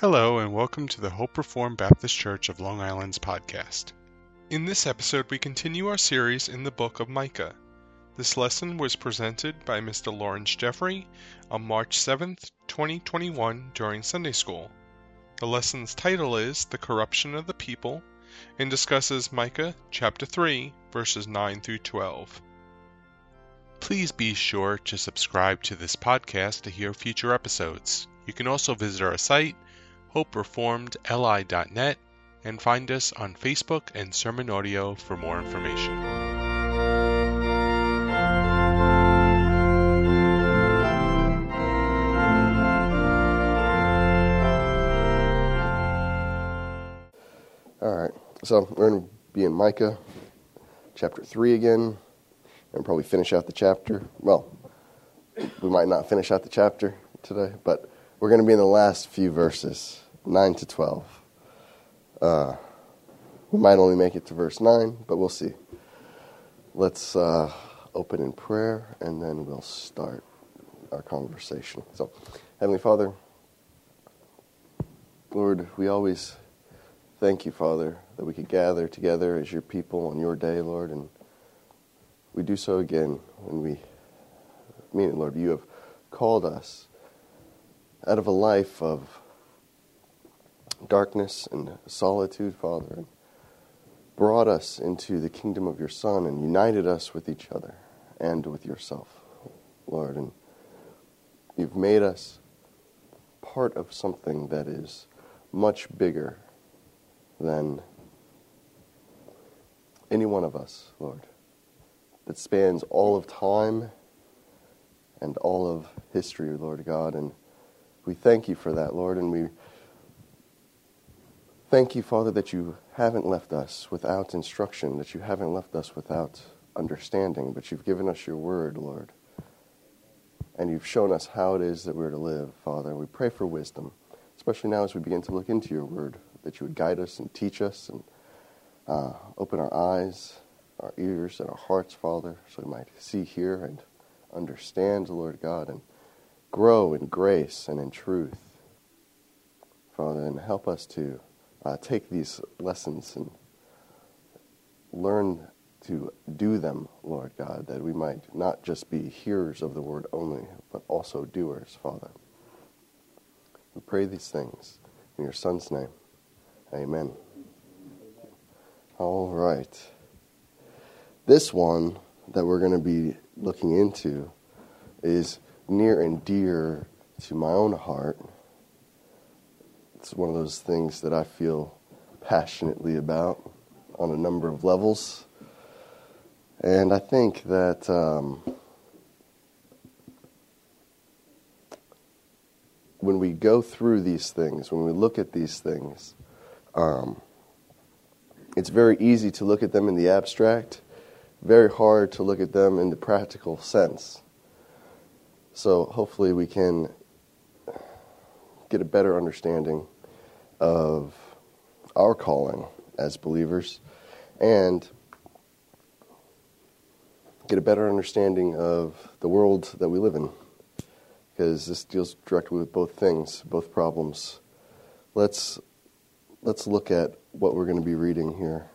Hello, and welcome to the Hope Reformed Baptist Church of Long Island's podcast. In this episode, we continue our series in the book of Micah. This lesson was presented by Mr. Lawrence Jeffrey on March 7th, 2021, during Sunday School. The lesson's title is The Corruption of the People and discusses Micah chapter 3, verses 9 through 12. Please be sure to subscribe to this podcast to hear future episodes. You can also visit our site, hopereformedli.net, and find us on Facebook and Sermon Audio for more information. All right, so we're going to be in Micah chapter 3 again and probably finish out the chapter. Well, we might not finish out the chapter today, but we're going to be in the last few verses, 9 to 12. Uh, we might only make it to verse 9, but we'll see. Let's uh, open in prayer and then we'll start our conversation. So, Heavenly Father, Lord, we always thank you, Father, that we could gather together as your people on your day, Lord, and we do so again when we mean it, Lord. You have called us out of a life of darkness and solitude, Father, and brought us into the kingdom of your Son and united us with each other and with yourself, Lord. And you've made us part of something that is much bigger than any one of us, Lord, that spans all of time and all of history, Lord God. And we thank you for that, Lord, and we thank you, Father, that you haven't left us without instruction, that you haven't left us without understanding, but you've given us your word, Lord. And you've shown us how it is that we're to live, Father. We pray for wisdom, especially now as we begin to look into your word, that you would guide us and teach us and uh, open our eyes, our ears, and our hearts, Father, so we might see, hear, and understand, Lord God, and grow in grace and in truth, Father, and help us to uh, take these lessons and learn to do them, Lord God, that we might not just be hearers of the word only, but also doers, Father. We pray these things in your Son's name. Amen. All right. This one that we're going to be looking into is near and dear to my own heart. It's one of those things that I feel passionately about on a number of levels. And I think that um, when we go through these things, when we look at these things, um, it's very easy to look at them in the abstract, very hard to look at them in the practical sense. So hopefully we can get a better understanding of our calling as believers and get a better understanding of the world that we live in because this deals directly with both things, both problems. Let's let's look at what we're going to be reading here.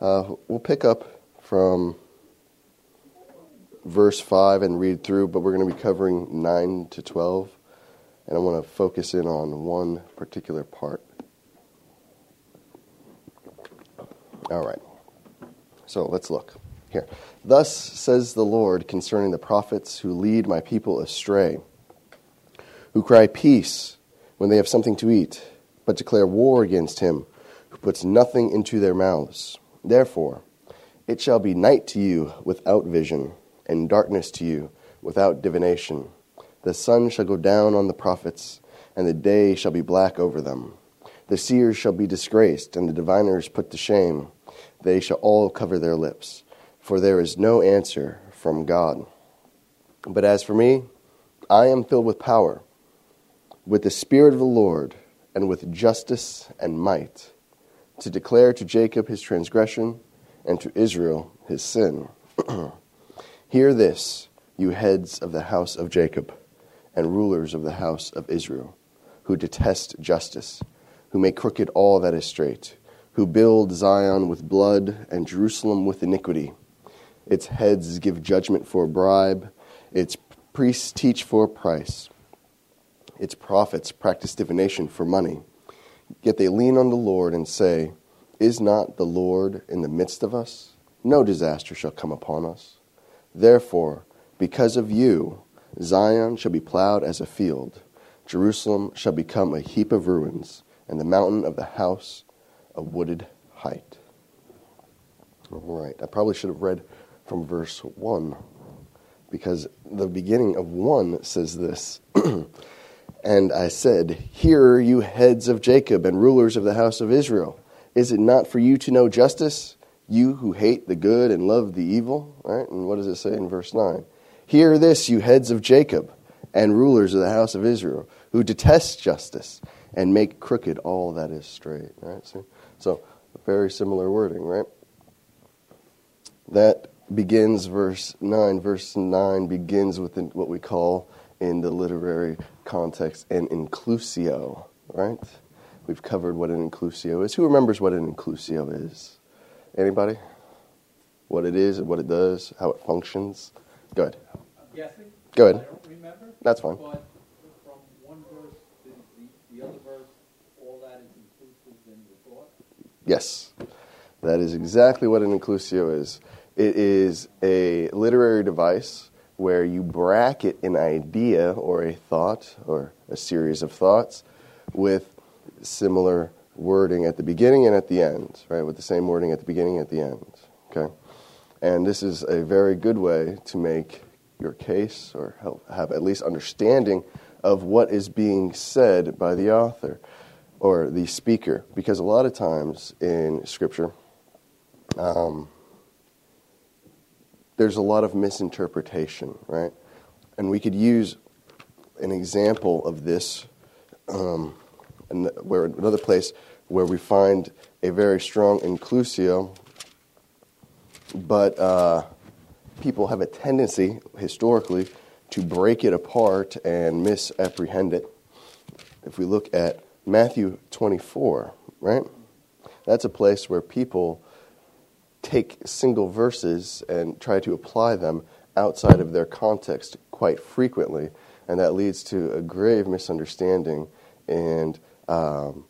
Uh, we'll pick up from verse 5 and read through, but we're going to be covering 9 to 12, and I want to focus in on one particular part. All right. So let's look here. Thus says the Lord concerning the prophets who lead my people astray, who cry peace when they have something to eat, but declare war against him who puts nothing into their mouths. Therefore, it shall be night to you without vision, and darkness to you without divination. The sun shall go down on the prophets, and the day shall be black over them. The seers shall be disgraced, and the diviners put to shame. They shall all cover their lips, for there is no answer from God. But as for me, I am filled with power, with the Spirit of the Lord, and with justice and might, to declare to Jacob his transgression, and to Israel his sin. Hear this, you heads of the house of Jacob, and rulers of the house of Israel. who detest justice, who make crooked all that is straight, who build Zion with blood and Jerusalem with iniquity. Its heads give judgment for a bribe, its priests teach for a price, its prophets practice divination for money. Yet they lean on the Lord and say, Is not the Lord in the midst of us? No disaster shall come upon us. Therefore, because of you, Zion shall be plowed as a field, Jerusalem shall become a heap of ruins, and the mountain of the house a wooded height. All right, I probably should have read from verse 1 because the beginning of 1 says this And I said, Hear, you heads of Jacob and rulers of the house of Israel. Is it not for you to know justice, you who hate the good and love the evil? Right? And what does it say in verse 9? Hear this, you heads of Jacob and rulers of the house of Israel, who detest justice and make crooked all that is straight. Right? So, very similar wording, right? That begins verse 9. Verse 9 begins with what we call in the literary context an inclusio, right? We've covered what an inclusio is. Who remembers what an inclusio is? Anybody? What it is and what it does, how it functions? Go ahead. I'm guessing. Go ahead. I don't remember. That's fine. But from one verse to the, the other verse, all that is inclusive in the thought. Yes, that is exactly what an inclusio is. It is a literary device where you bracket an idea or a thought or a series of thoughts with similar wording at the beginning and at the end, right? With the same wording at the beginning and at the end, okay? And this is a very good way to make your case or help have at least understanding of what is being said by the author or the speaker. Because a lot of times in Scripture, um, there's a lot of misinterpretation, right? And we could use an example of this, um, where another place where we find a very strong inclusio, but uh, people have a tendency historically to break it apart and misapprehend it. If we look at Matthew 24, right? That's a place where people take single verses and try to apply them outside of their context quite frequently, and that leads to a grave misunderstanding and um,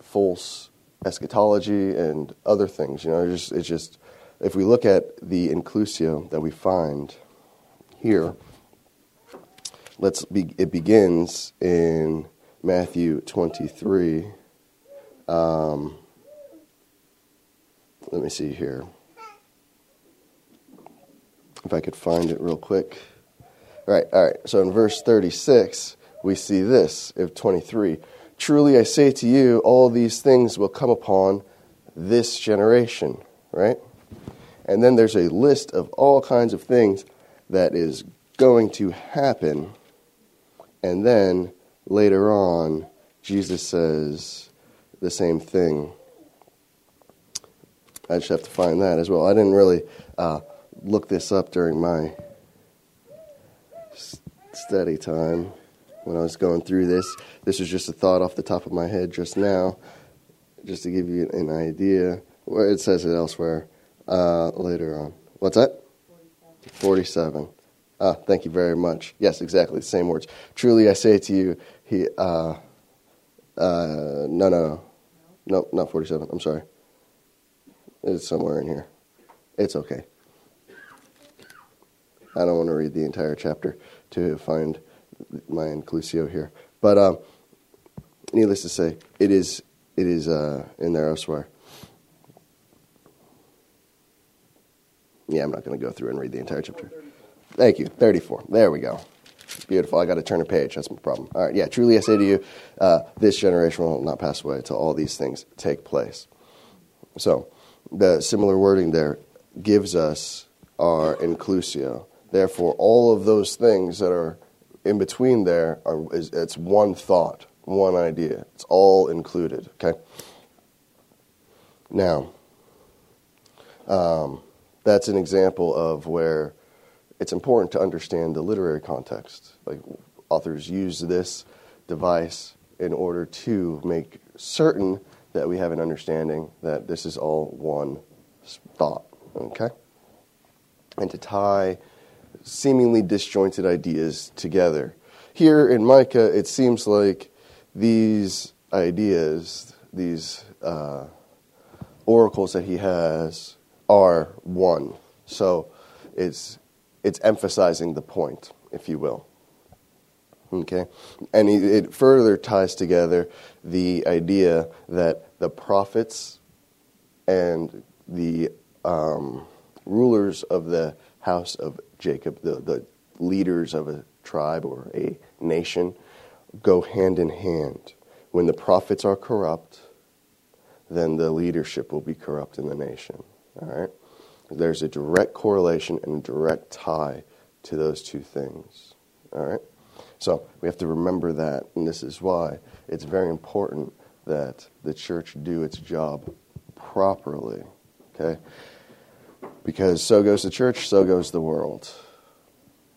false eschatology and other things. You know, it's just, it's just if we look at the inclusio that we find here, let's be, it begins in Matthew 23. Um, let me see here. If I could find it real quick. All right, all right. So in verse 36, we see this of 23. Truly I say to you, all these things will come upon this generation, right? And then there's a list of all kinds of things that is going to happen. And then later on, Jesus says the same thing. I just have to find that as well. I didn't really uh, look this up during my study time when I was going through this. This was just a thought off the top of my head just now, just to give you an idea. Where it says it elsewhere uh, later on. What's that? 47. Ah, thank you very much. Yes, exactly the same words. Truly, I say to you, he. Uh, uh, no, no, no, no, not 47. I'm sorry. It's somewhere in here. It's okay. I don't want to read the entire chapter to find my inclusio here. But um, needless to say, it is it is uh, in there elsewhere. Yeah, I'm not going to go through and read the entire chapter. Thank you. 34. There we go. Beautiful. I got to turn a page. That's my problem. All right. Yeah. Truly, I say to you, uh, this generation will not pass away until all these things take place. So, the similar wording there gives us our inclusio. Therefore, all of those things that are in between there are is, it's one thought, one idea. It's all included. Okay. Now, um, that's an example of where it's important to understand the literary context. Like authors use this device in order to make certain that we have an understanding that this is all one thought. Okay? And to tie seemingly disjointed ideas together. Here in Micah, it seems like these ideas, these uh, oracles that he has, are one. So it's, it's emphasizing the point, if you will. Okay? And it further ties together the idea that the prophets and the um, rulers of the house of Jacob, the, the leaders of a tribe or a nation, go hand in hand. When the prophets are corrupt, then the leadership will be corrupt in the nation. All right? There's a direct correlation and a direct tie to those two things. All right? So we have to remember that, and this is why it's very important that the church do its job properly. Okay? Because so goes the church, so goes the world.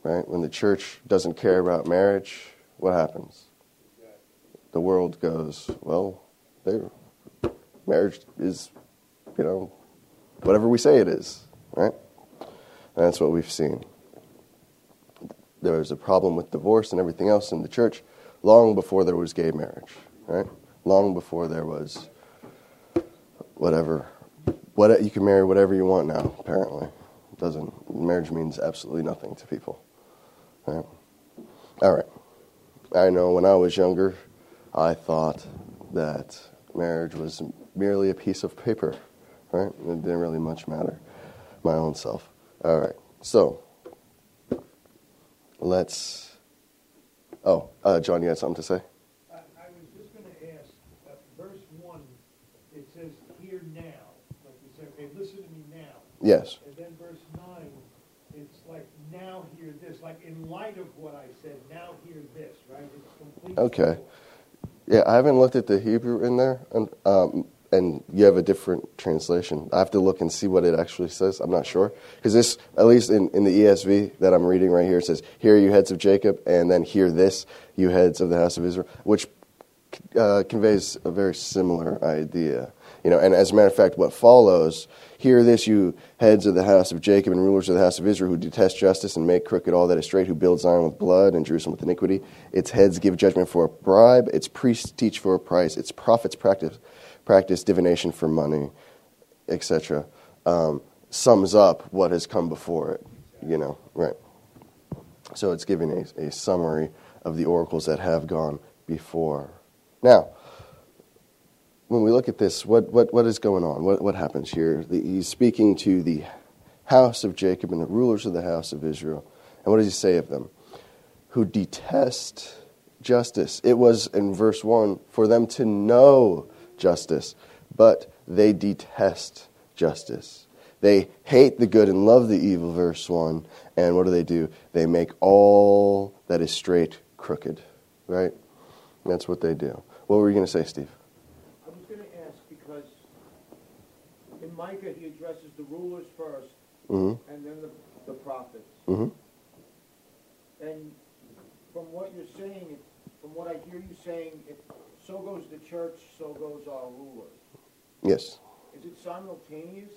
Right? When the church doesn't care about marriage, what happens? The world goes, well, marriage is, you know, whatever we say it is, right? And that's what we've seen. There was a problem with divorce and everything else in the church long before there was gay marriage, right? Long before there was whatever what you can marry whatever you want now. Apparently, it doesn't marriage means absolutely nothing to people. Right? All right. I know when I was younger, I thought that marriage was merely a piece of paper. Right? It didn't really much matter. My own self. All right. So let's. Oh, uh, John, you had something to say? I, I was just going to ask. Uh, verse one, it says, "Hear now," like you said, "Hey, listen to me now." Yes. And then verse 9, it's like, now hear this. Like, in light of what I said, now hear this, right? It's complete. Okay. Yeah, I haven't looked at the Hebrew in there, and, um, and you have a different translation. I have to look and see what it actually says. I'm not sure. Because this, at least in, in the ESV that I'm reading right here, it says, Hear you heads of Jacob, and then hear this, you heads of the house of Israel, which uh, conveys a very similar idea. You know, and as a matter of fact, what follows Hear this, you heads of the house of Jacob and rulers of the house of Israel who detest justice and make crooked all that is straight, who build Zion with blood and Jerusalem with iniquity. Its heads give judgment for a bribe, its priests teach for a price, its prophets practice, practice divination for money, etc. Um, sums up what has come before it, you know, right. So it's giving a, a summary of the oracles that have gone before. Now, when we look at this, what, what, what is going on? What, what happens here? The, he's speaking to the house of Jacob and the rulers of the house of Israel. And what does he say of them? Who detest justice. It was in verse 1 for them to know justice, but they detest justice. They hate the good and love the evil, verse 1. And what do they do? They make all that is straight crooked, right? That's what they do. What were you going to say, Steve? I was going to ask because in Micah, he addresses the rulers 1st mm-hmm. and then the, the prophets. Mm-hmm. And from what you're saying, from what I hear you saying, if so goes the church, so goes our rulers. Yes. Is it simultaneous,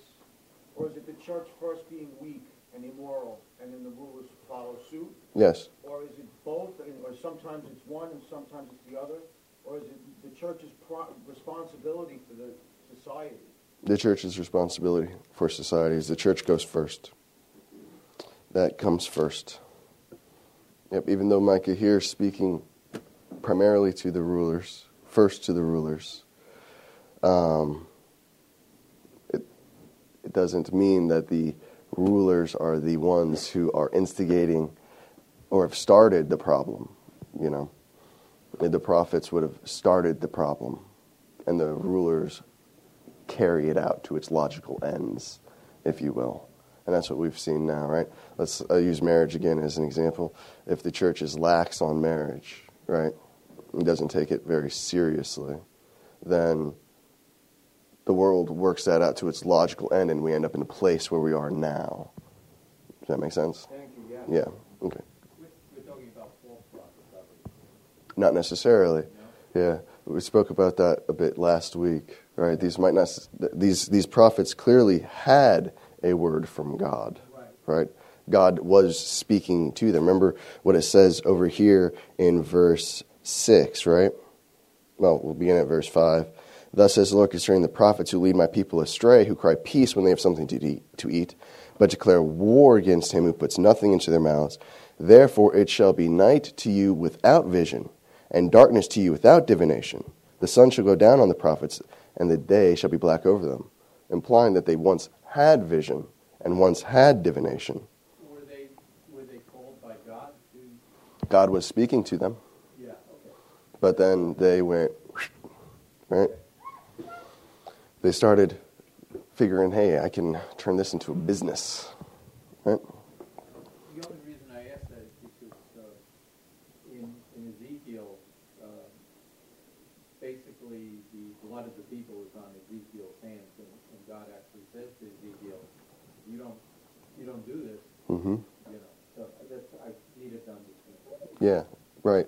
or is it the church first being weak and immoral, and then the rulers follow suit? Yes. Or is it both, or sometimes it's one and sometimes it's the other? Or is it the church's pro- responsibility for the society? the church's responsibility for society is the church goes first. That comes first. Yep, even though Micah here is speaking primarily to the rulers, first to the rulers, um, it, it doesn't mean that the rulers are the ones who are instigating or have started the problem. You know, the prophets would have started the problem, and the rulers carry it out to its logical ends, if you will. And that's what we've seen now, right? Let's uh, use marriage again as an example. If the church is lax on marriage, right, and doesn't take it very seriously, then the world works that out to its logical end, and we end up in a place where we are now. Does that make sense? You. Yeah. Yeah. Okay. We're, talking about. Not necessarily. Yeah, we spoke about that a bit last week, right? These might not these these prophets clearly had a word from God, Right. right? God was speaking to them. Remember what it says over here in verse 6, right? Well, we'll begin at verse 5. Thus says the Lord concerning the prophets who lead my people astray, who cry peace when they have something to eat, to eat, but declare war against him who puts nothing into their mouths. Therefore it shall be night to you without vision, and darkness to you without divination. The sun shall go down on the prophets, and the day shall be black over them, implying that they once had vision and once had divination. Were they, were they called by God to, God was speaking to them. But then they went, right? They started figuring, hey, I can turn this into a business, right? The only reason I ask that is because uh, in, in Ezekiel, uh, basically the blood of the people is on Ezekiel's hands, and, and God actually says to Ezekiel, "You don't, you don't do this." hmm You know, so that's I needed to understand. Yeah, right.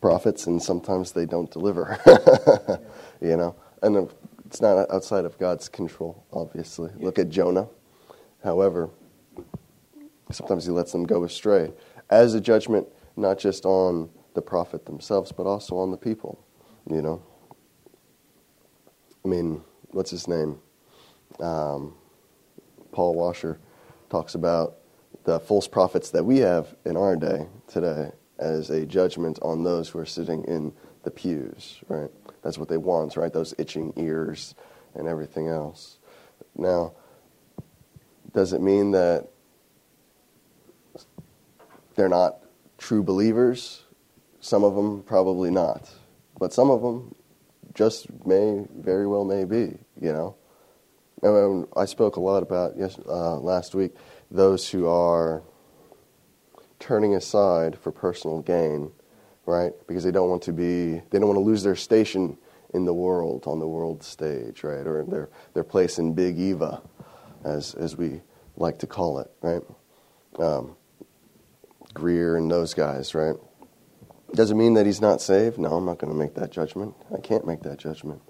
Prophets, and sometimes they don't deliver. you know, and it's not outside of God's control. Obviously, look at Jonah. However, sometimes He lets them go astray as a judgment, not just on the prophet themselves, but also on the people. You know, I mean, what's his name? Um, Paul Washer talks about the false prophets that we have in our day today as a judgment on those who are sitting in the pews, right? That's what they want, right? Those itching ears and everything else. Now, does it mean that they're not true believers? Some of them probably not. But some of them just may, very well may be, you know? I spoke a lot about yes, uh, last week those who are turning aside for personal gain, right? Because they don't want to be, they don't want to lose their station in the world, on the world stage, right? Or their, their place in Big Eva, as, as we like to call it, right? Um, Greear and those guys, right? Doesn't mean that he's not saved. No, I'm not going to make that judgment. I can't make that judgment.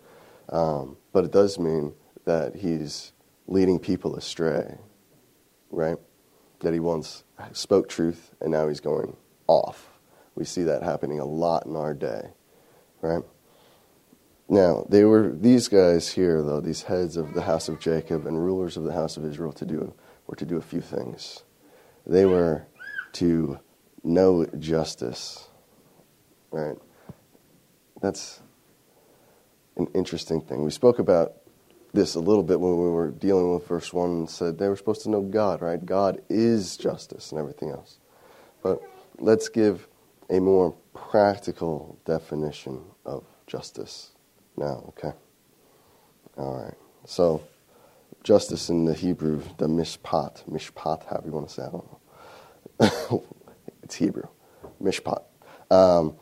Um, but it does mean that he's leading people astray, right? That he once spoke truth and now he's going off. We see that happening a lot in our day, right? Now, they were these guys here, though, these heads of the house of Jacob and rulers of the house of Israel, to do were to do a few things. They were to know justice, right? That's an interesting thing. We spoke about this a little bit when we were dealing with verse 1 and said they were supposed to know God, right? God is justice and everything else. But let's give a more practical definition of justice now, okay? All right. So, justice in the Hebrew, the mishpat, mishpat, however you want to say it, I don't know. it's Hebrew, mishpat. Um,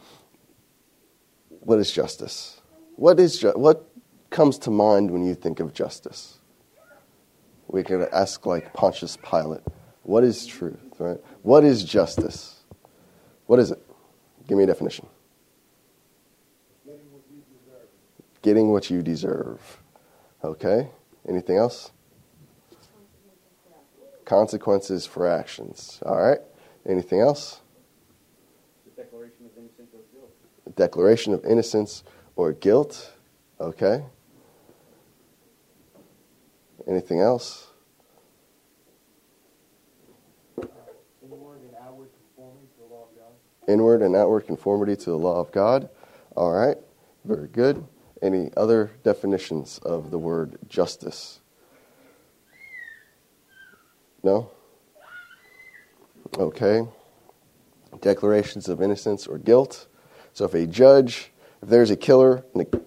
what is justice? What is ju- what comes to mind when you think of justice? We could ask like Pontius Pilate, what is truth, right? What is justice? What is it? Give me a definition. Getting what you deserve. Okay? Anything else? Consequences for actions. All right? Anything else? The declaration of innocence or guilt. The declaration of innocence or guilt. Okay? Anything else? Inward and outward conforming to the law of God. Inward and outward conformity to the law of God. All right? Very good. Any other definitions of the word justice? No? Okay. Declarations of innocence or guilt. So if a judge, if there's a killer and the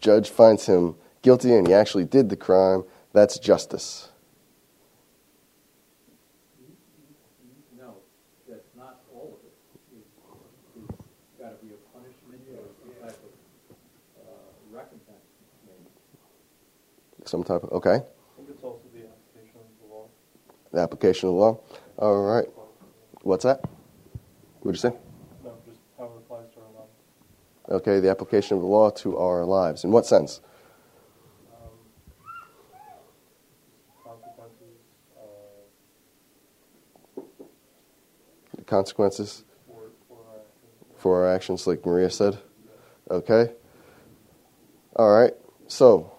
judge finds him guilty and he actually did the crime, that's justice. No, that's not all of it. It's, it's got to be a punishment or some type of uh, recompense. Some type of, okay. I think it's also the application of the law. The application of the law. All right. What's that? What'd you say? No, just how it applies to our lives. Okay, the application of the law to our lives. In what sense? Um, consequences uh, The consequences for, our actions. like Maria said? Okay. All right. So,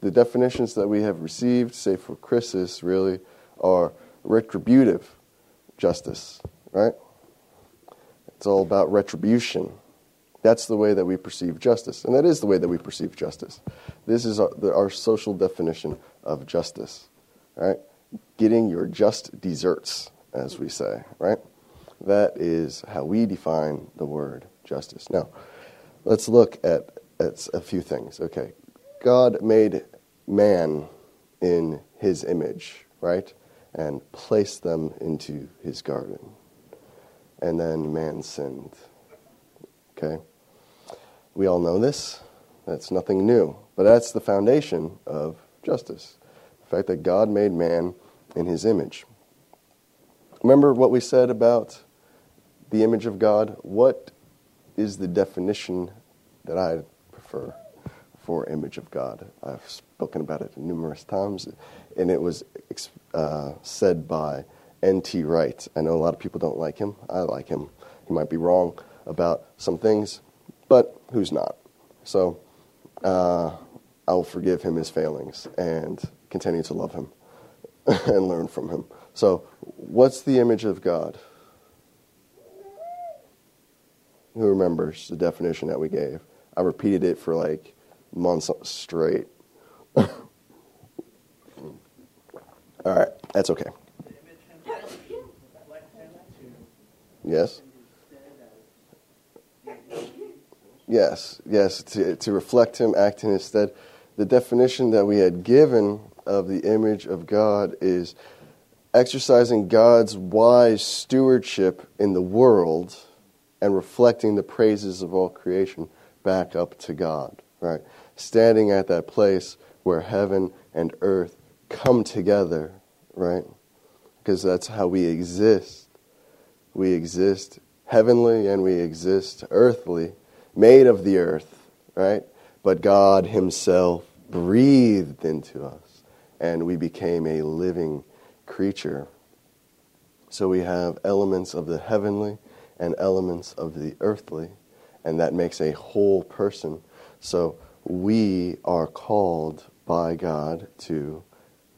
the definitions that we have received, say for Chris's, really are retributive justice, right? It's all about retribution. That's the way that we perceive justice. And that is the way that we perceive justice. This is our, our social definition of justice, right? Getting your just deserts, as we say, right? That is how we define the word justice. Now, let's look at, at a few things. Okay. God made man in his image, right? And placed them into his garden. And then man sinned. Okay? We all know this. That's nothing new. But that's the foundation of justice. The fact that God made man in his image. Remember what we said about the image of God? What is the definition that I prefer for image of God? I've spoken about it numerous times, and it was uh, said by N.T. Wright. I know a lot of people don't like him. I like him. He might be wrong about some things, but who's not? So uh, I'll forgive him his failings and continue to love him and learn from him. So, what's the image of God? Who remembers the definition that we gave? I repeated it for like months straight. All right, that's okay. Yes? Yes, yes, to, to reflect Him, act in His stead. The definition that we had given of the image of God is exercising God's wise stewardship in the world and reflecting the praises of all creation back up to God, right? Standing at that place where heaven and earth come together, right? Because that's how we exist. We exist heavenly and we exist earthly, made of the earth, right? But God Himself breathed into us and we became a living creature. So we have elements of the heavenly and elements of the earthly, and that makes a whole person. So we are called by God to,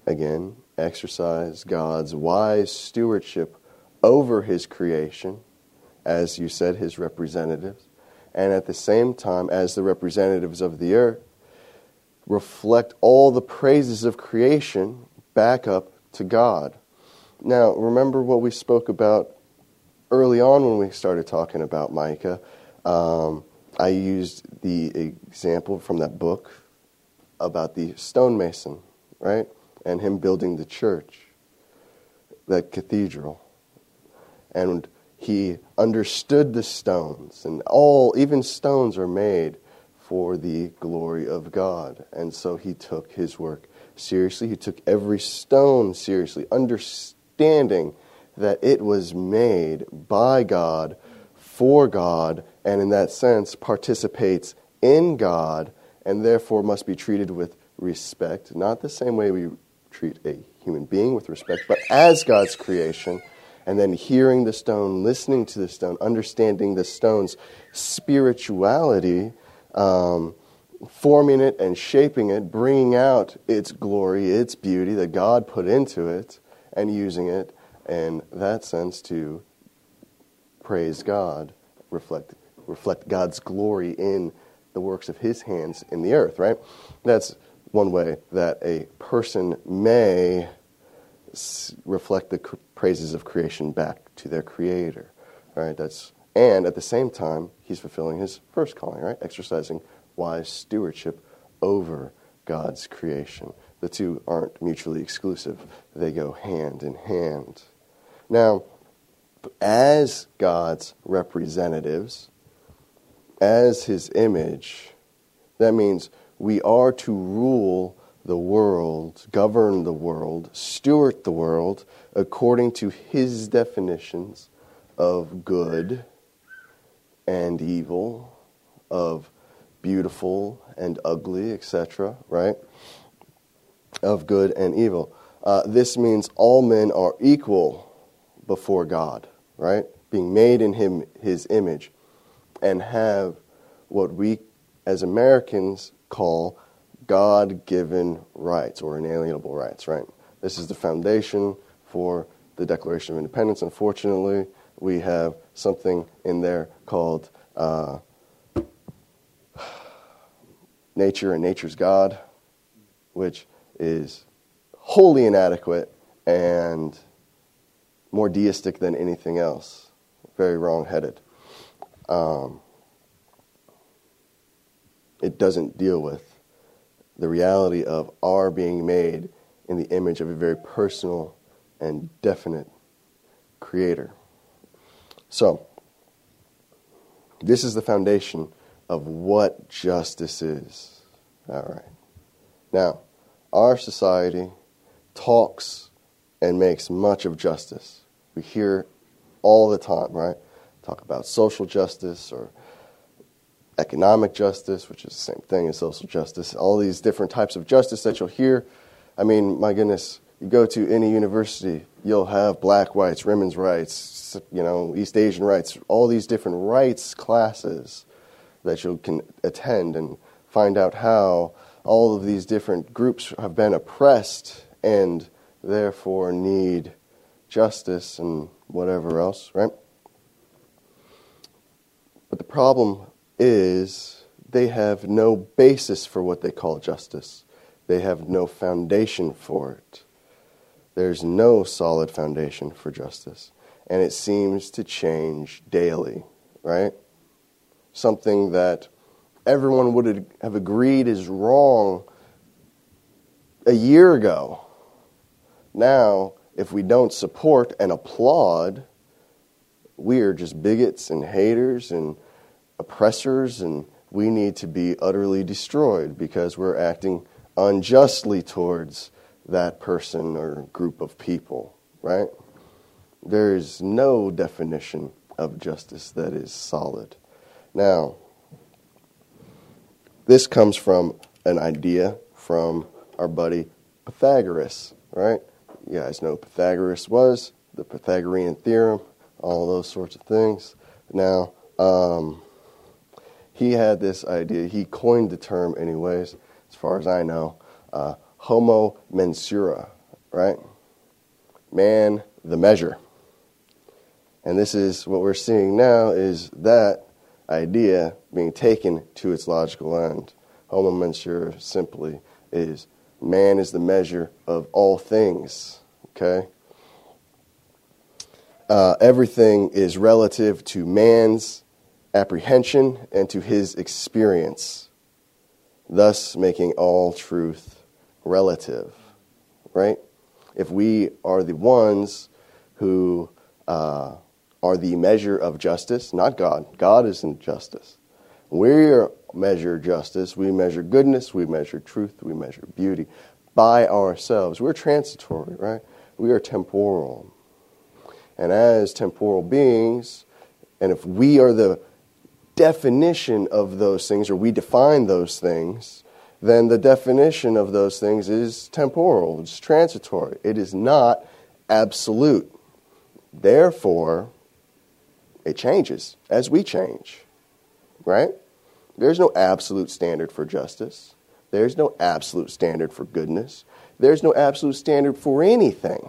again, exercise God's wise stewardship over His creation, as you said, His representatives, and at the same time, as the representatives of the earth, reflect all the praises of creation back up to God. Now, remember what we spoke about early on when we started talking about Micah. Um, I used the example from that book about the stonemason, right? And him building the church, that cathedral. And he understood the stones, and all, even stones are made for the glory of God. And so he took his work seriously. He took every stone seriously, understanding that it was made by God, for God, and in that sense participates in God, and therefore must be treated with respect. Not the same way we treat a human being with respect, but as God's creation. And then hearing the stone, listening to the stone, understanding the stone's spirituality. Um, forming it and shaping it, bringing out its glory, its beauty that God put into it, and using it in that sense to praise God, reflect, reflect God's glory in the works of His hands in the earth, right? That's one way that a person may reflect the praises of creation back to their Creator, right? That's and at the same time, he's fulfilling his first calling, right? Exercising wise stewardship over God's creation. The two aren't mutually exclusive, they go hand in hand. Now, as God's representatives, as his image, that means we are to rule the world, govern the world, steward the world according to his definitions of good and evil, of beautiful and ugly, etc., right? Of good and evil. Uh, this means all men are equal before God, right? Being made in him, his image, and have what we as Americans call God given rights or inalienable rights, right? This is the foundation for the Declaration of Independence. Unfortunately, we have something in there called uh, nature and nature's God, which is wholly inadequate and more deistic than anything else. Very wrong headed. Um, it doesn't deal with the reality of our being made in the image of a very personal and definite creator. So, this is the foundation of what justice is. All right. Now, our society talks and makes much of justice. We hear all the time, right? Talk about social justice or economic justice, which is the same thing as social justice. All these different types of justice that you'll hear. I mean, my goodness, you go to any university, you'll have black rights, women's rights, you know, East Asian rights, all these different rights classes that you can attend and find out how all of these different groups have been oppressed and therefore need justice and whatever else, right? But the problem is they have no basis for what they call justice. They have no foundation for it. There's no solid foundation for justice. And it seems to change daily, right? Something that everyone would have agreed is wrong a year ago. Now, if we don't support and applaud, we are just bigots and haters and oppressors, and we need to be utterly destroyed because we're acting unjustly towards that person or group of people, right? There is no definition of justice that is solid. Now, this comes from an idea from our buddy Pythagoras, right? You guys know Pythagoras was, the Pythagorean theorem, all those sorts of things. Now, um, he had this idea, he coined the term, anyways, as far as I know, uh, homo mensura, right? Man, the measure. And this is what we're seeing now is that idea being taken to its logical end. Homo mensura simply is man is the measure of all things, okay? Uh, everything is relative to man's apprehension and to his experience, thus making all truth relative, right? If we are the ones who uh, are the measure of justice, not God, God isn't justice. We measure justice, we measure goodness, we measure truth, we measure beauty by ourselves. We're transitory, right? We are temporal. And as temporal beings, and if we are the definition of those things, or we define those things, then the definition of those things is temporal, it's transitory. It is not absolute. Therefore, it changes as we change, right? There's no absolute standard for justice. There's no absolute standard for goodness. There's no absolute standard for anything.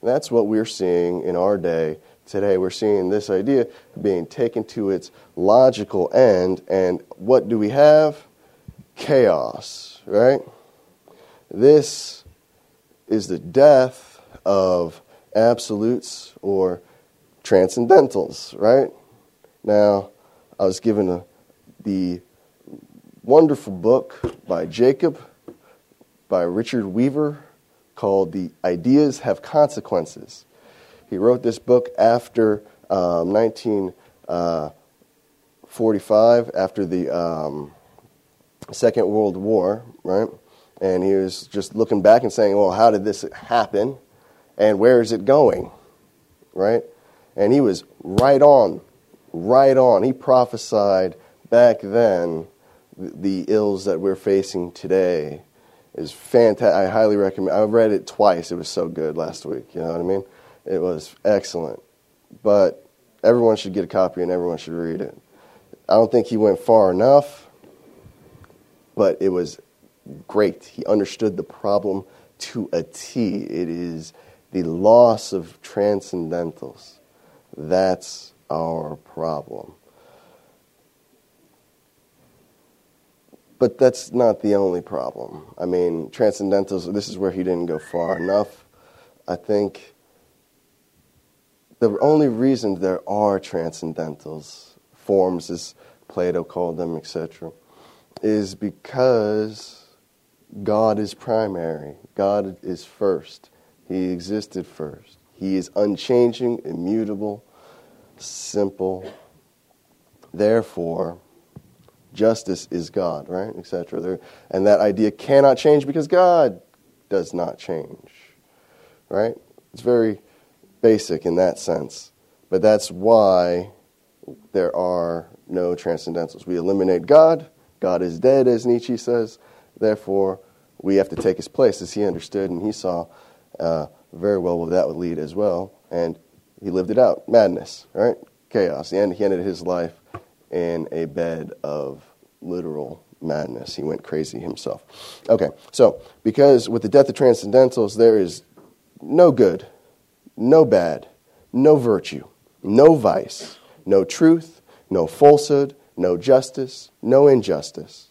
And that's what we're seeing in our day today. We're seeing this idea being taken to its logical end. And what do we have? chaos, right? This is the death of absolutes or transcendentals, right? Now, I was given a, the wonderful book by Jacob, by Richard Weaver, called The Ideas Have Consequences. He wrote this book after um, 1945, uh, after the um, Second World War, right? And he was just looking back and saying, well, how did this happen? And where is it going? Right? And he was right on, right on. He prophesied back then the ills that we're facing today is fantastic. I highly recommend. I read it twice. It was so good last week. You know what I mean? It was excellent. But everyone should get a copy and everyone should read it. I don't think he went far enough, but it was great. He understood the problem to a T. It is the loss of transcendentals. That's our problem. But that's not the only problem. I mean, transcendentals, this is where he didn't go far enough. I think the only reason there are transcendentals, forms as Plato called them, etc., is because God is primary. God is first. He existed first. He is unchanging, immutable, simple. Therefore, justice is God, right? Etc. And that idea cannot change because God does not change, right? It's very basic in that sense. But that's why there are no transcendentals. We eliminate God. God is dead, as Nietzsche says. Therefore, we have to take his place, as he understood and he saw uh, very well what that would lead as well. And he lived it out madness, right? Chaos. Ended, he ended his life in a bed of literal madness. He went crazy himself. Okay, so because with the death of transcendentals, there is no good, no bad, no virtue, no vice, no truth, no falsehood, no justice, no injustice.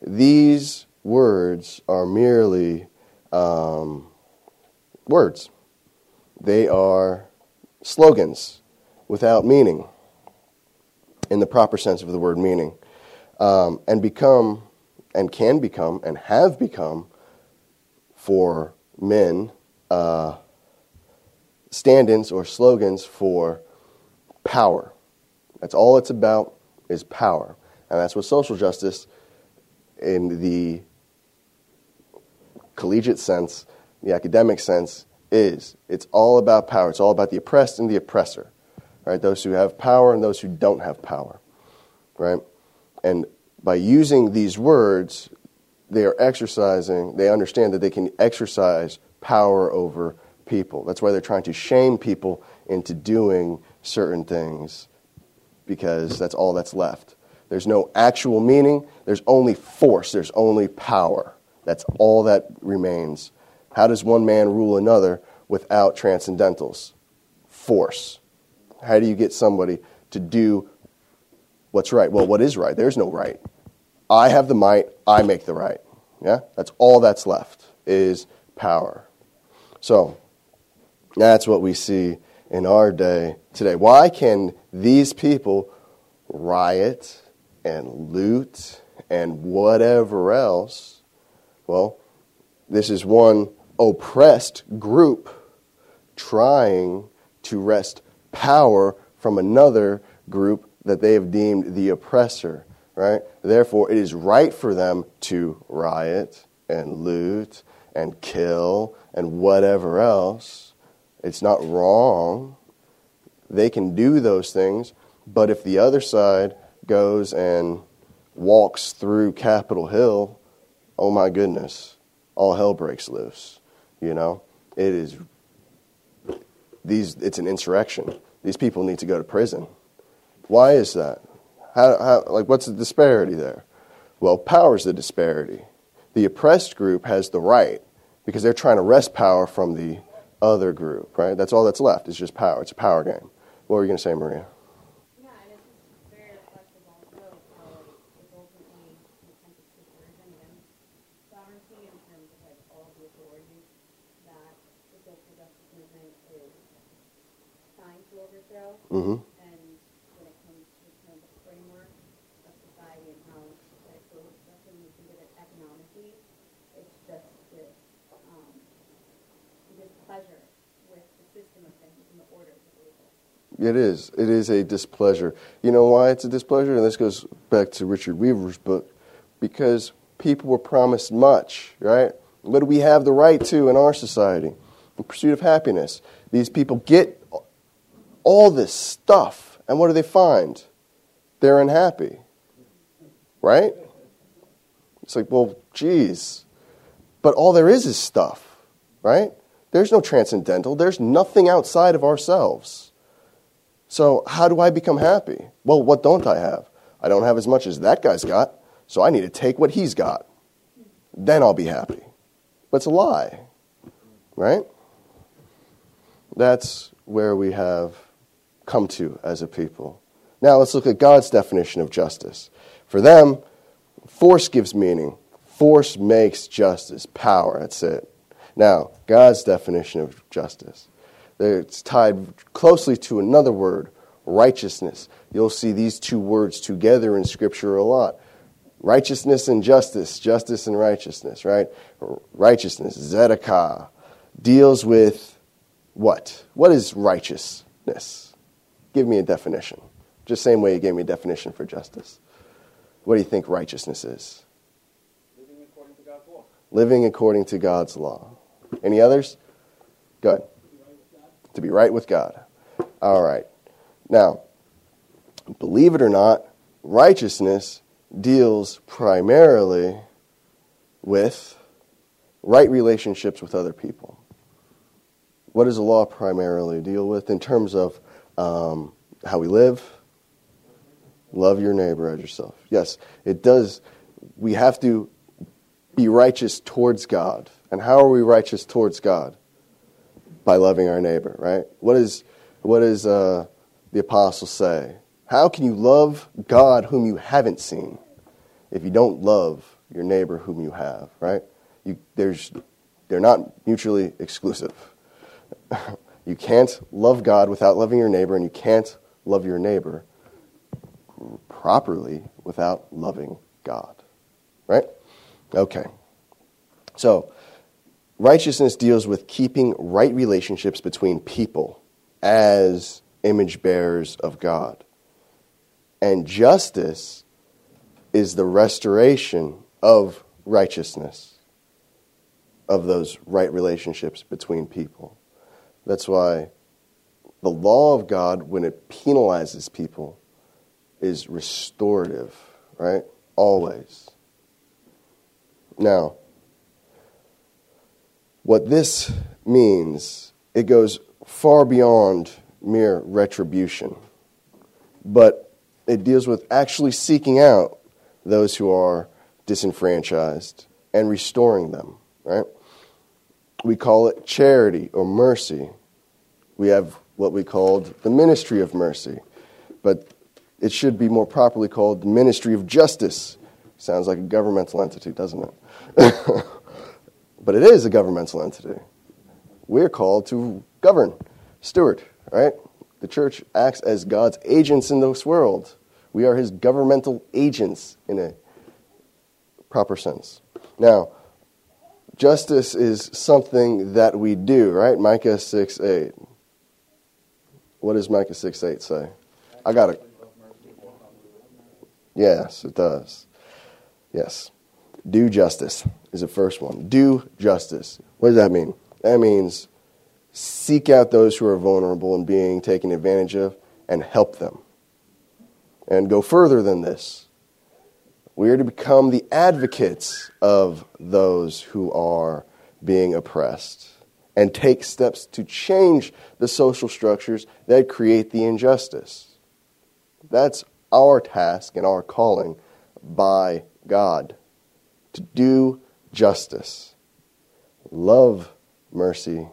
These words are merely um, words, they are slogans without meaning in the proper sense of the word meaning, um, and become, and can become, and have become for men uh, stand ins or slogans for power. That's all it's about is power. And that's what social justice, in the collegiate sense, the academic sense, is. It's all about power. It's all about the oppressed and the oppressor, right? Those who have power and those who don't have power, right? And by using these words, they are exercising, they understand that they can exercise power over people. That's why they're trying to shame people into doing certain things because that's all that's left. There's no actual meaning, there's only force, there's only power. That's all that remains. How does one man rule another without transcendentals? Force. How do you get somebody to do what's right? Well, what is right? There's no right. I have the might, I make the right. Yeah? That's all that's left is power. So, that's what we see in our day today. Why can these people riot and loot and whatever else? Well, this is one oppressed group trying to wrest power from another group that they have deemed the oppressor, right? Therefore, it is right for them to riot and loot and kill and whatever else. It's not wrong. They can do those things, but if the other side goes and walks through Capitol Hill, oh my goodness, all hell breaks loose. You know, it is these. It's an insurrection. These people need to go to prison. Why is that? How, how, like, what's the disparity there? Well, power's the disparity. The oppressed group has the right because they're trying to wrest power from the other group, right? That's all that's left. It's just power. It's a power game. What were you going to say, Maria? Yeah, and it's just very reflective also of how like it's ultimately attempted subversion against sovereignty in terms of like all the authorities that the social justice movement is trying to overthrow. Mm-hmm. And when it comes to kind of the framework of society and how like social justice is considered economically, it's just this um, displeasure with the system of things and the order of the label. It is. It is a displeasure. You know why it's a displeasure? And this goes back to Richard Weaver's book. Because people were promised much, right? What do we have the right to in our society? The pursuit of happiness. These people get all this stuff. And what do they find? They're unhappy. Right? It's like, well, geez. But all there is is stuff, right? There's no transcendental. There's nothing outside of ourselves. So, how do I become happy? Well, what don't I have? I don't have as much as that guy's got, so I need to take what he's got. Then I'll be happy. But it's a lie, right? That's where we have come to as a people. Now, let's look at God's definition of justice. For them, force gives meaning, force makes justice, power. That's it. Now, God's definition of justice. It's tied closely to another word, righteousness. You'll see these two words together in Scripture a lot. Righteousness and justice, justice and righteousness, right? Righteousness, tzedakah, deals with what? What is righteousness? Give me a definition. Just same way you gave me a definition for justice. What do you think righteousness is? Living according to God's law. Living according to God's law. Any others? Good. To be right with God. All right. Now, believe it or not, righteousness deals primarily with right relationships with other people. What does the law primarily deal with in terms of um, how we live? Love your neighbor as yourself. Yes, it does. We have to be righteous towards God. And how are we righteous towards God? By loving our neighbor, right? What, is, what does uh, the apostle say? How can you love God whom you haven't seen if you don't love your neighbor whom you have, right? You, there's, they're not mutually exclusive. you can't love God without loving your neighbor, and you can't love your neighbor properly without loving God, right? Okay. So, righteousness deals with keeping right relationships between people as image bearers of God. And justice is the restoration of righteousness, of those right relationships between people. That's why the law of God, when it penalizes people, is restorative, right? Always. Now, what this means, it goes far beyond mere retribution, but it deals with actually seeking out those who are disenfranchised and restoring them, right? We call it charity or mercy. We have what we called the ministry of mercy, but it should be more properly called the ministry of justice. Sounds like a governmental entity, doesn't it? but it is a governmental entity. We're called to govern, steward, right? The church acts as God's agents in this world. We are his governmental agents in a proper sense. Now, justice is something that we do, right? Micah 6 8. What does Micah 6 8 say? I got it. Yes, it does. Yes. Do justice is the first one. Do justice. What does that mean? That means seek out those who are vulnerable and being taken advantage of and help them. And go further than this. We are to become the advocates of those who are being oppressed and take steps to change the social structures that create the injustice. That's our task and our calling by God to do justice, love mercy,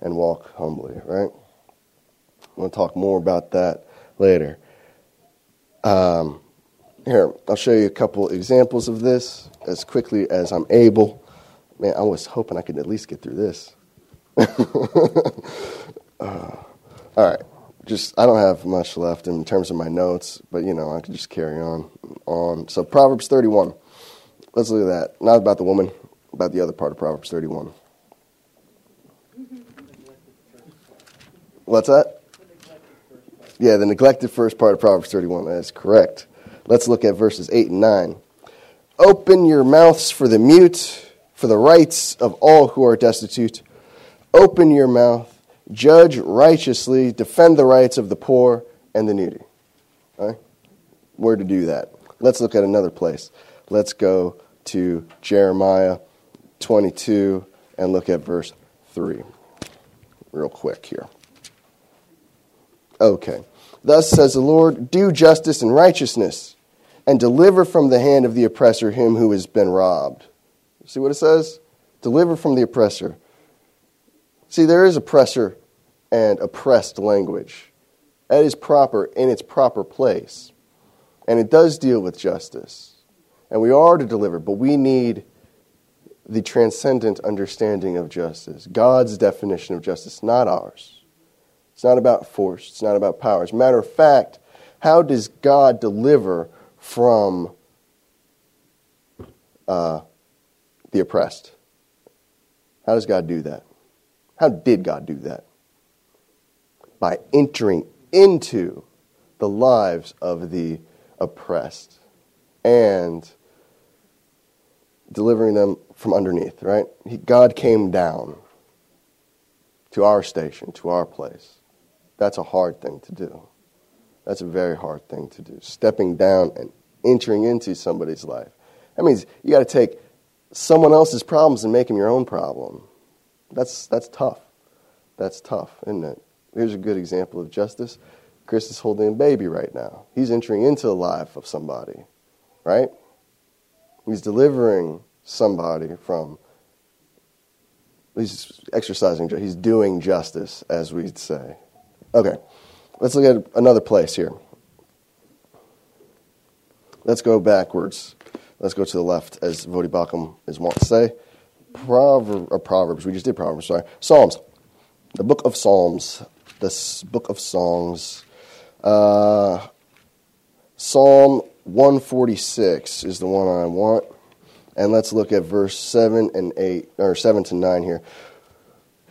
and walk humbly, right? I'm going to talk more about that later. Um, here, I'll show you a couple examples of this as quickly as I'm able. Man, I was hoping I could at least get through this. uh, all right. Just I don't have much left in terms of my notes, but you know, I can just carry on on. So Proverbs 31. Let's look at that. Not about the woman, about the other part of Proverbs 31. What's that? Yeah, the neglected first part of Proverbs 31. That is correct. Let's look at verses 8 and 9. Open your mouths for the mute, for the rights of all who are destitute. Open your mouth, judge righteously, defend the rights of the poor and the needy. Right? Where to do that? Let's look at another place. Let's go to Jeremiah 22 and look at verse 3 real quick here. Okay. Thus says the Lord, do justice and righteousness, and deliver from the hand of the oppressor him who has been robbed. See what it says? Deliver from the oppressor. See, there is oppressor and oppressed language. That is proper in its proper place. And it does deal with justice. And we are to deliver, but we need the transcendent understanding of justice, God's definition of justice, not ours. It's not about force, it's not about power. As a matter of fact, how does God deliver from uh, the oppressed? How does God do that? How did God do that? By entering into the lives of the oppressed and delivering them from underneath, right? He, God came down to our station, to our place. That's a hard thing to do. That's a very hard thing to do. Stepping down and entering into somebody's life. That means you got to take someone else's problems and make them your own problem. That's, that's tough. That's tough, isn't it? Here's a good example of justice. Chris is holding a baby right now. He's entering into the life of somebody, right? He's delivering somebody from, he's exercising, he's doing justice, as we'd say. Okay, let's look at another place here. Let's go backwards. Let's go to the left, as Voddie Baucham is wont to say. Proverb, or Proverbs, we just did Proverbs, sorry. Psalms, the book of Psalms, the book of Songs. Uh, Psalm 146 is the one I want. And let's look at verse 7 and 8, or 7 to 9 here.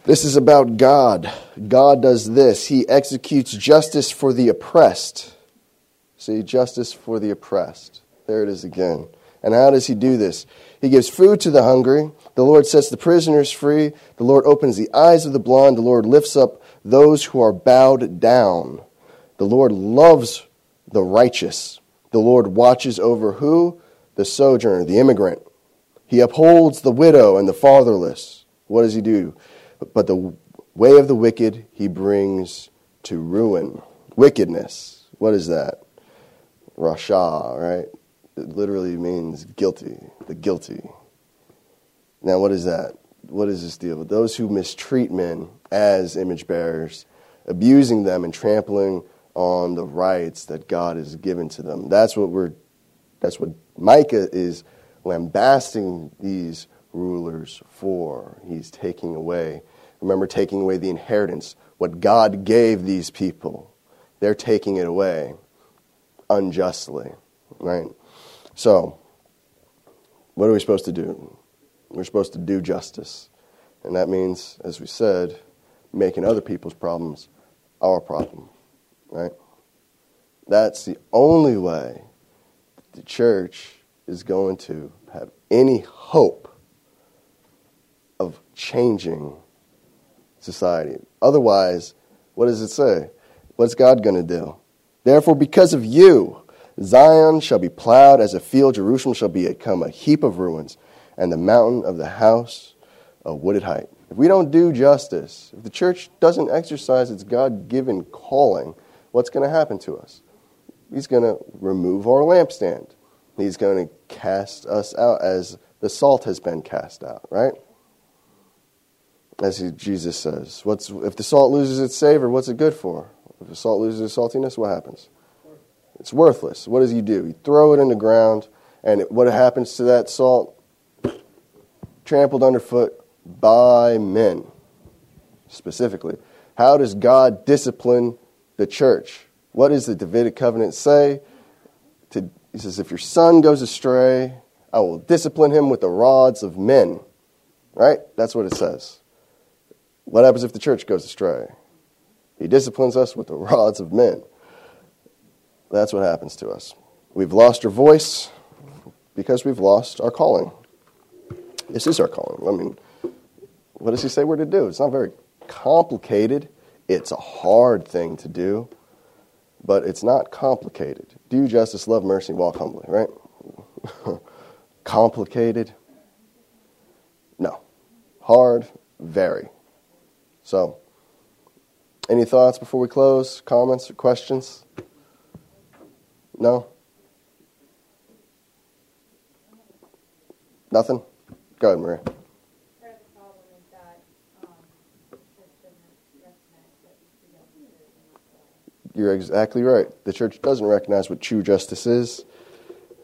This is about God. God does this. He executes justice for the oppressed. See, justice for the oppressed. There it is again. And how does he do this? He gives food to the hungry. The Lord sets the prisoners free. The Lord opens the eyes of the blind. The Lord lifts up those who are bowed down. The Lord loves the righteous. The Lord watches over who? The sojourner, the immigrant. He upholds the widow and the fatherless. What does he do? But the way of the wicked he brings to ruin. Wickedness. What is that? Rasha, right? It literally means guilty, the guilty. Now, what is that? What is this deal those who mistreat men as image bearers, abusing them and trampling on the rights that God has given to them? That's what we're. That's what Micah is lambasting these rulers for. He's taking away. Remember, taking away the inheritance, what God gave these people. They're taking it away unjustly, right? So, what are we supposed to do? We're supposed to do justice. And that means, as we said, making other people's problems our problem, right? That's the only way the church is going to have any hope of changing society. Otherwise, what does it say? What's God going to do? Therefore, because of you, Zion shall be plowed as a field, Jerusalem shall become a heap of ruins, and the mountain of the house a wooded height. If we don't do justice, if the church doesn't exercise its God given calling, what's going to happen to us? He's going to remove our lampstand. He's going to cast us out as the salt has been cast out, right? As he, Jesus says, what's, if the salt loses its savor, what's it good for? If the salt loses its saltiness, what happens? It's worthless. What does he do? He throw it in the ground, and what happens to that salt? Trampled underfoot by men, specifically. How does God discipline the church? What does the Davidic covenant say? To, he says, If your son goes astray, I will discipline him with the rods of men. Right? That's what it says. What happens if the church goes astray? He disciplines us with the rods of men. That's what happens to us. We've lost our voice because we've lost our calling. This is our calling. I mean, what does he say we're to do? It's not very complicated. It's a hard thing to do, but it's not complicated. Do justice, love mercy, walk humbly, right? complicated? No. Hard? Very. So, any thoughts before we close? Comments or questions? No? Nothing? Go ahead, Maria. Part of the problem is that, um, the church doesn't recognize that we don't do it, and that's why. You're exactly right. The church doesn't recognize what true justice is.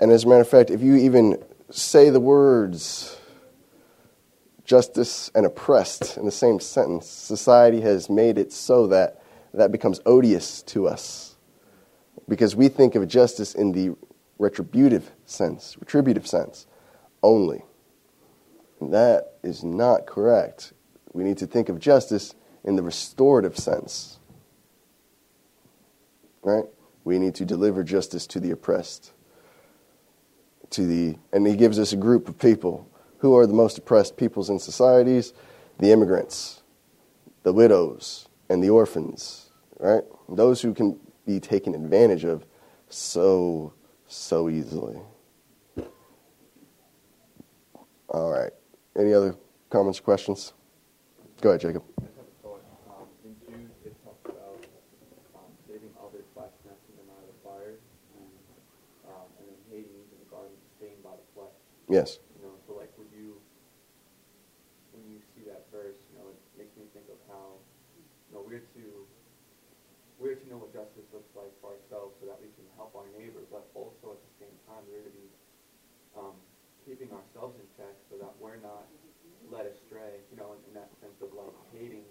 And as a matter of fact, if you even say the words justice and oppressed in the same sentence, society has made it so that that becomes odious to us. Because we think of justice in the retributive sense, retributive sense only. And that is not correct. We need to think of justice in the restorative sense right? We need to deliver justice to the oppressed. To the and he gives us a group of people who are the most oppressed peoples in societies, the immigrants, the widows, and the orphans, right? Those who can be taken advantage of so so easily. All right. Any other comments or questions? Go ahead, Jacob. I have a thought. Um, in Jude, it talks about um, saving others by snatching them out of the fire, and, um, and then hating in the garden sustained by the flesh. Yes. You know, so like, would you, when you see that verse, you know, it makes me think of how, you know, we're to, we're to know what justice looks like for ourselves, so that we can help our neighbor, but also at the same time, we're to be um, keeping ourselves in check, so that we're not led astray. You know, in, in that sense of like hating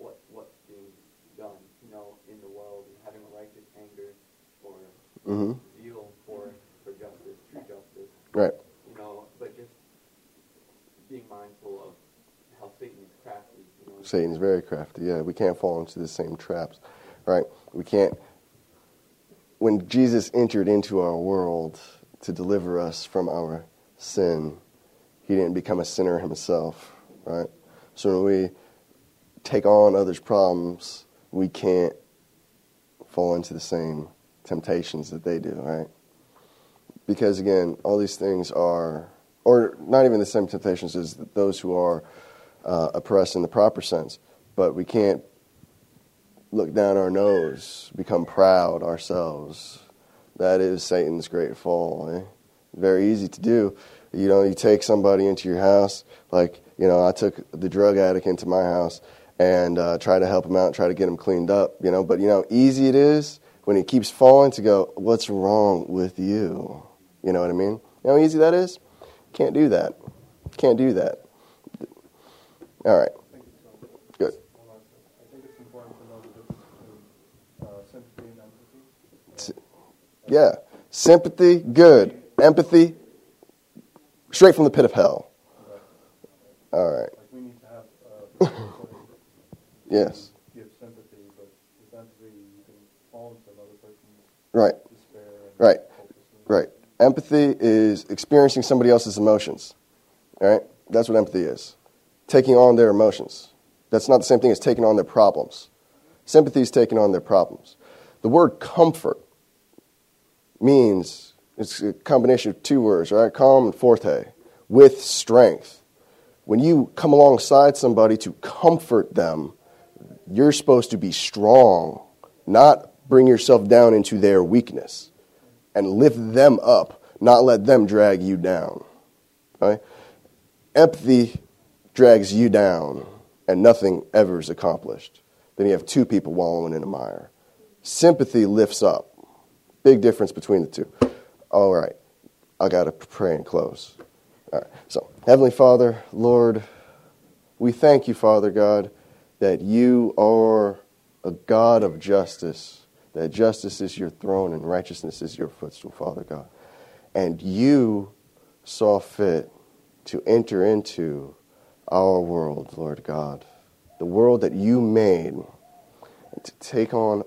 what what's being done, you know, in the world and having a righteous anger or Mm-hmm. zeal for for justice, true justice. Right. You know, but just being mindful of how Satan is crafty. You know, Satan's very crafty. Yeah, we can't fall into the same traps, right? We can't. When Jesus entered into our world to deliver us from our sin, he didn't become a sinner himself, right? So when we take on others' problems, we can't fall into the same temptations that they do, right? Because again, all these things are, or not even the same temptations as those who are uh, oppressed in the proper sense, but we can't look down our nose, become proud ourselves. That is Satan's great fall. Eh? Very easy to do. You know, you take somebody into your house, like, you know, I took the drug addict into my house and uh, try to help him out, try to get him cleaned up, you know, but you know, easy it is when he keeps falling to go, what's wrong with you? You know what I mean? You know how easy that is? Can't do that. Can't do that. All right. Good. Yeah. Sympathy, good. Empathy, straight from the pit of hell. All right. Yes. give sympathy, but you can fall into another person's Right. Right. Right. Empathy is experiencing somebody else's emotions. All right? That's what empathy is. Taking on their emotions. That's not the same thing as taking on their problems. Sympathy is taking on their problems. The word comfort means it's a combination of two words, right? Calm and forte, with strength. When you come alongside somebody to comfort them, you're supposed to be strong, not bring yourself down into their weakness and lift them up, not let them drag you down. Right? Empathy drags you down, and nothing ever is accomplished. Then you have two people wallowing in a mire. Sympathy lifts up. Big difference between the two. All right, I got to pray and close. All right, so Heavenly Father, Lord, we thank you, Father God, that you are a God of justice, that justice is your throne and righteousness is your footstool, Father God. And you saw fit to enter into our world, Lord God, the world that you made, to take on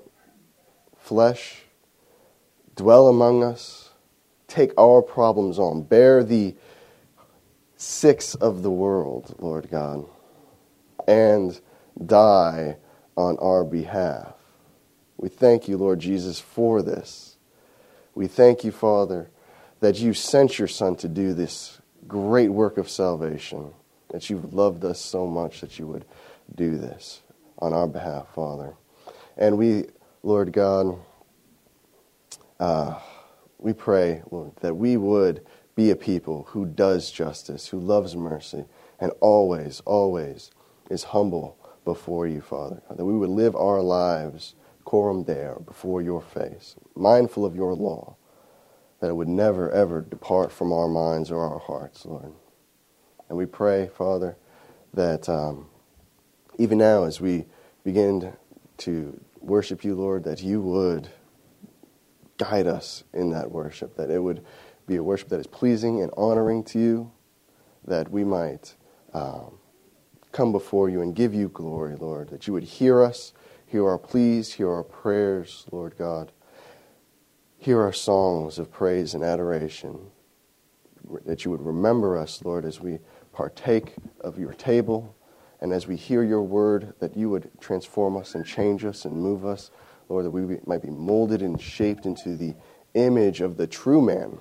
flesh, dwell among us, take our problems on, bear the six of the world, Lord God, and die on our behalf. We thank you, Lord Jesus, for this. We thank you, Father, that you sent your Son to do this great work of salvation, that you've loved us so much that you would do this on our behalf, Father. And we, Lord God, uh, we pray, Lord, that we would be a people who does justice, who loves mercy, and always, always is humble before you, Father. That we would live our lives coram deo before your face, mindful of your law, that it would never, ever depart from our minds or our hearts, Lord. And we pray, Father, that um, even now as we begin to worship you, Lord, that you would guide us in that worship, that it would be a worship that is pleasing and honoring to you, that we might um, come before you and give you glory, Lord, that you would hear us, hear our pleas, hear our prayers, Lord God, hear our songs of praise and adoration, that you would remember us, Lord, as we partake of your table and as we hear your word, that you would transform us and change us and move us, Lord, that we might be molded and shaped into the image of the true man,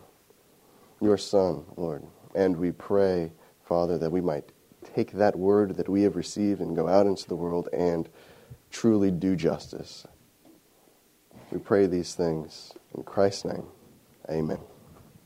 your Son, Lord. And we pray, Father, that we might take that word that we have received and go out into the world and truly do justice. We pray these things in Christ's name. Amen.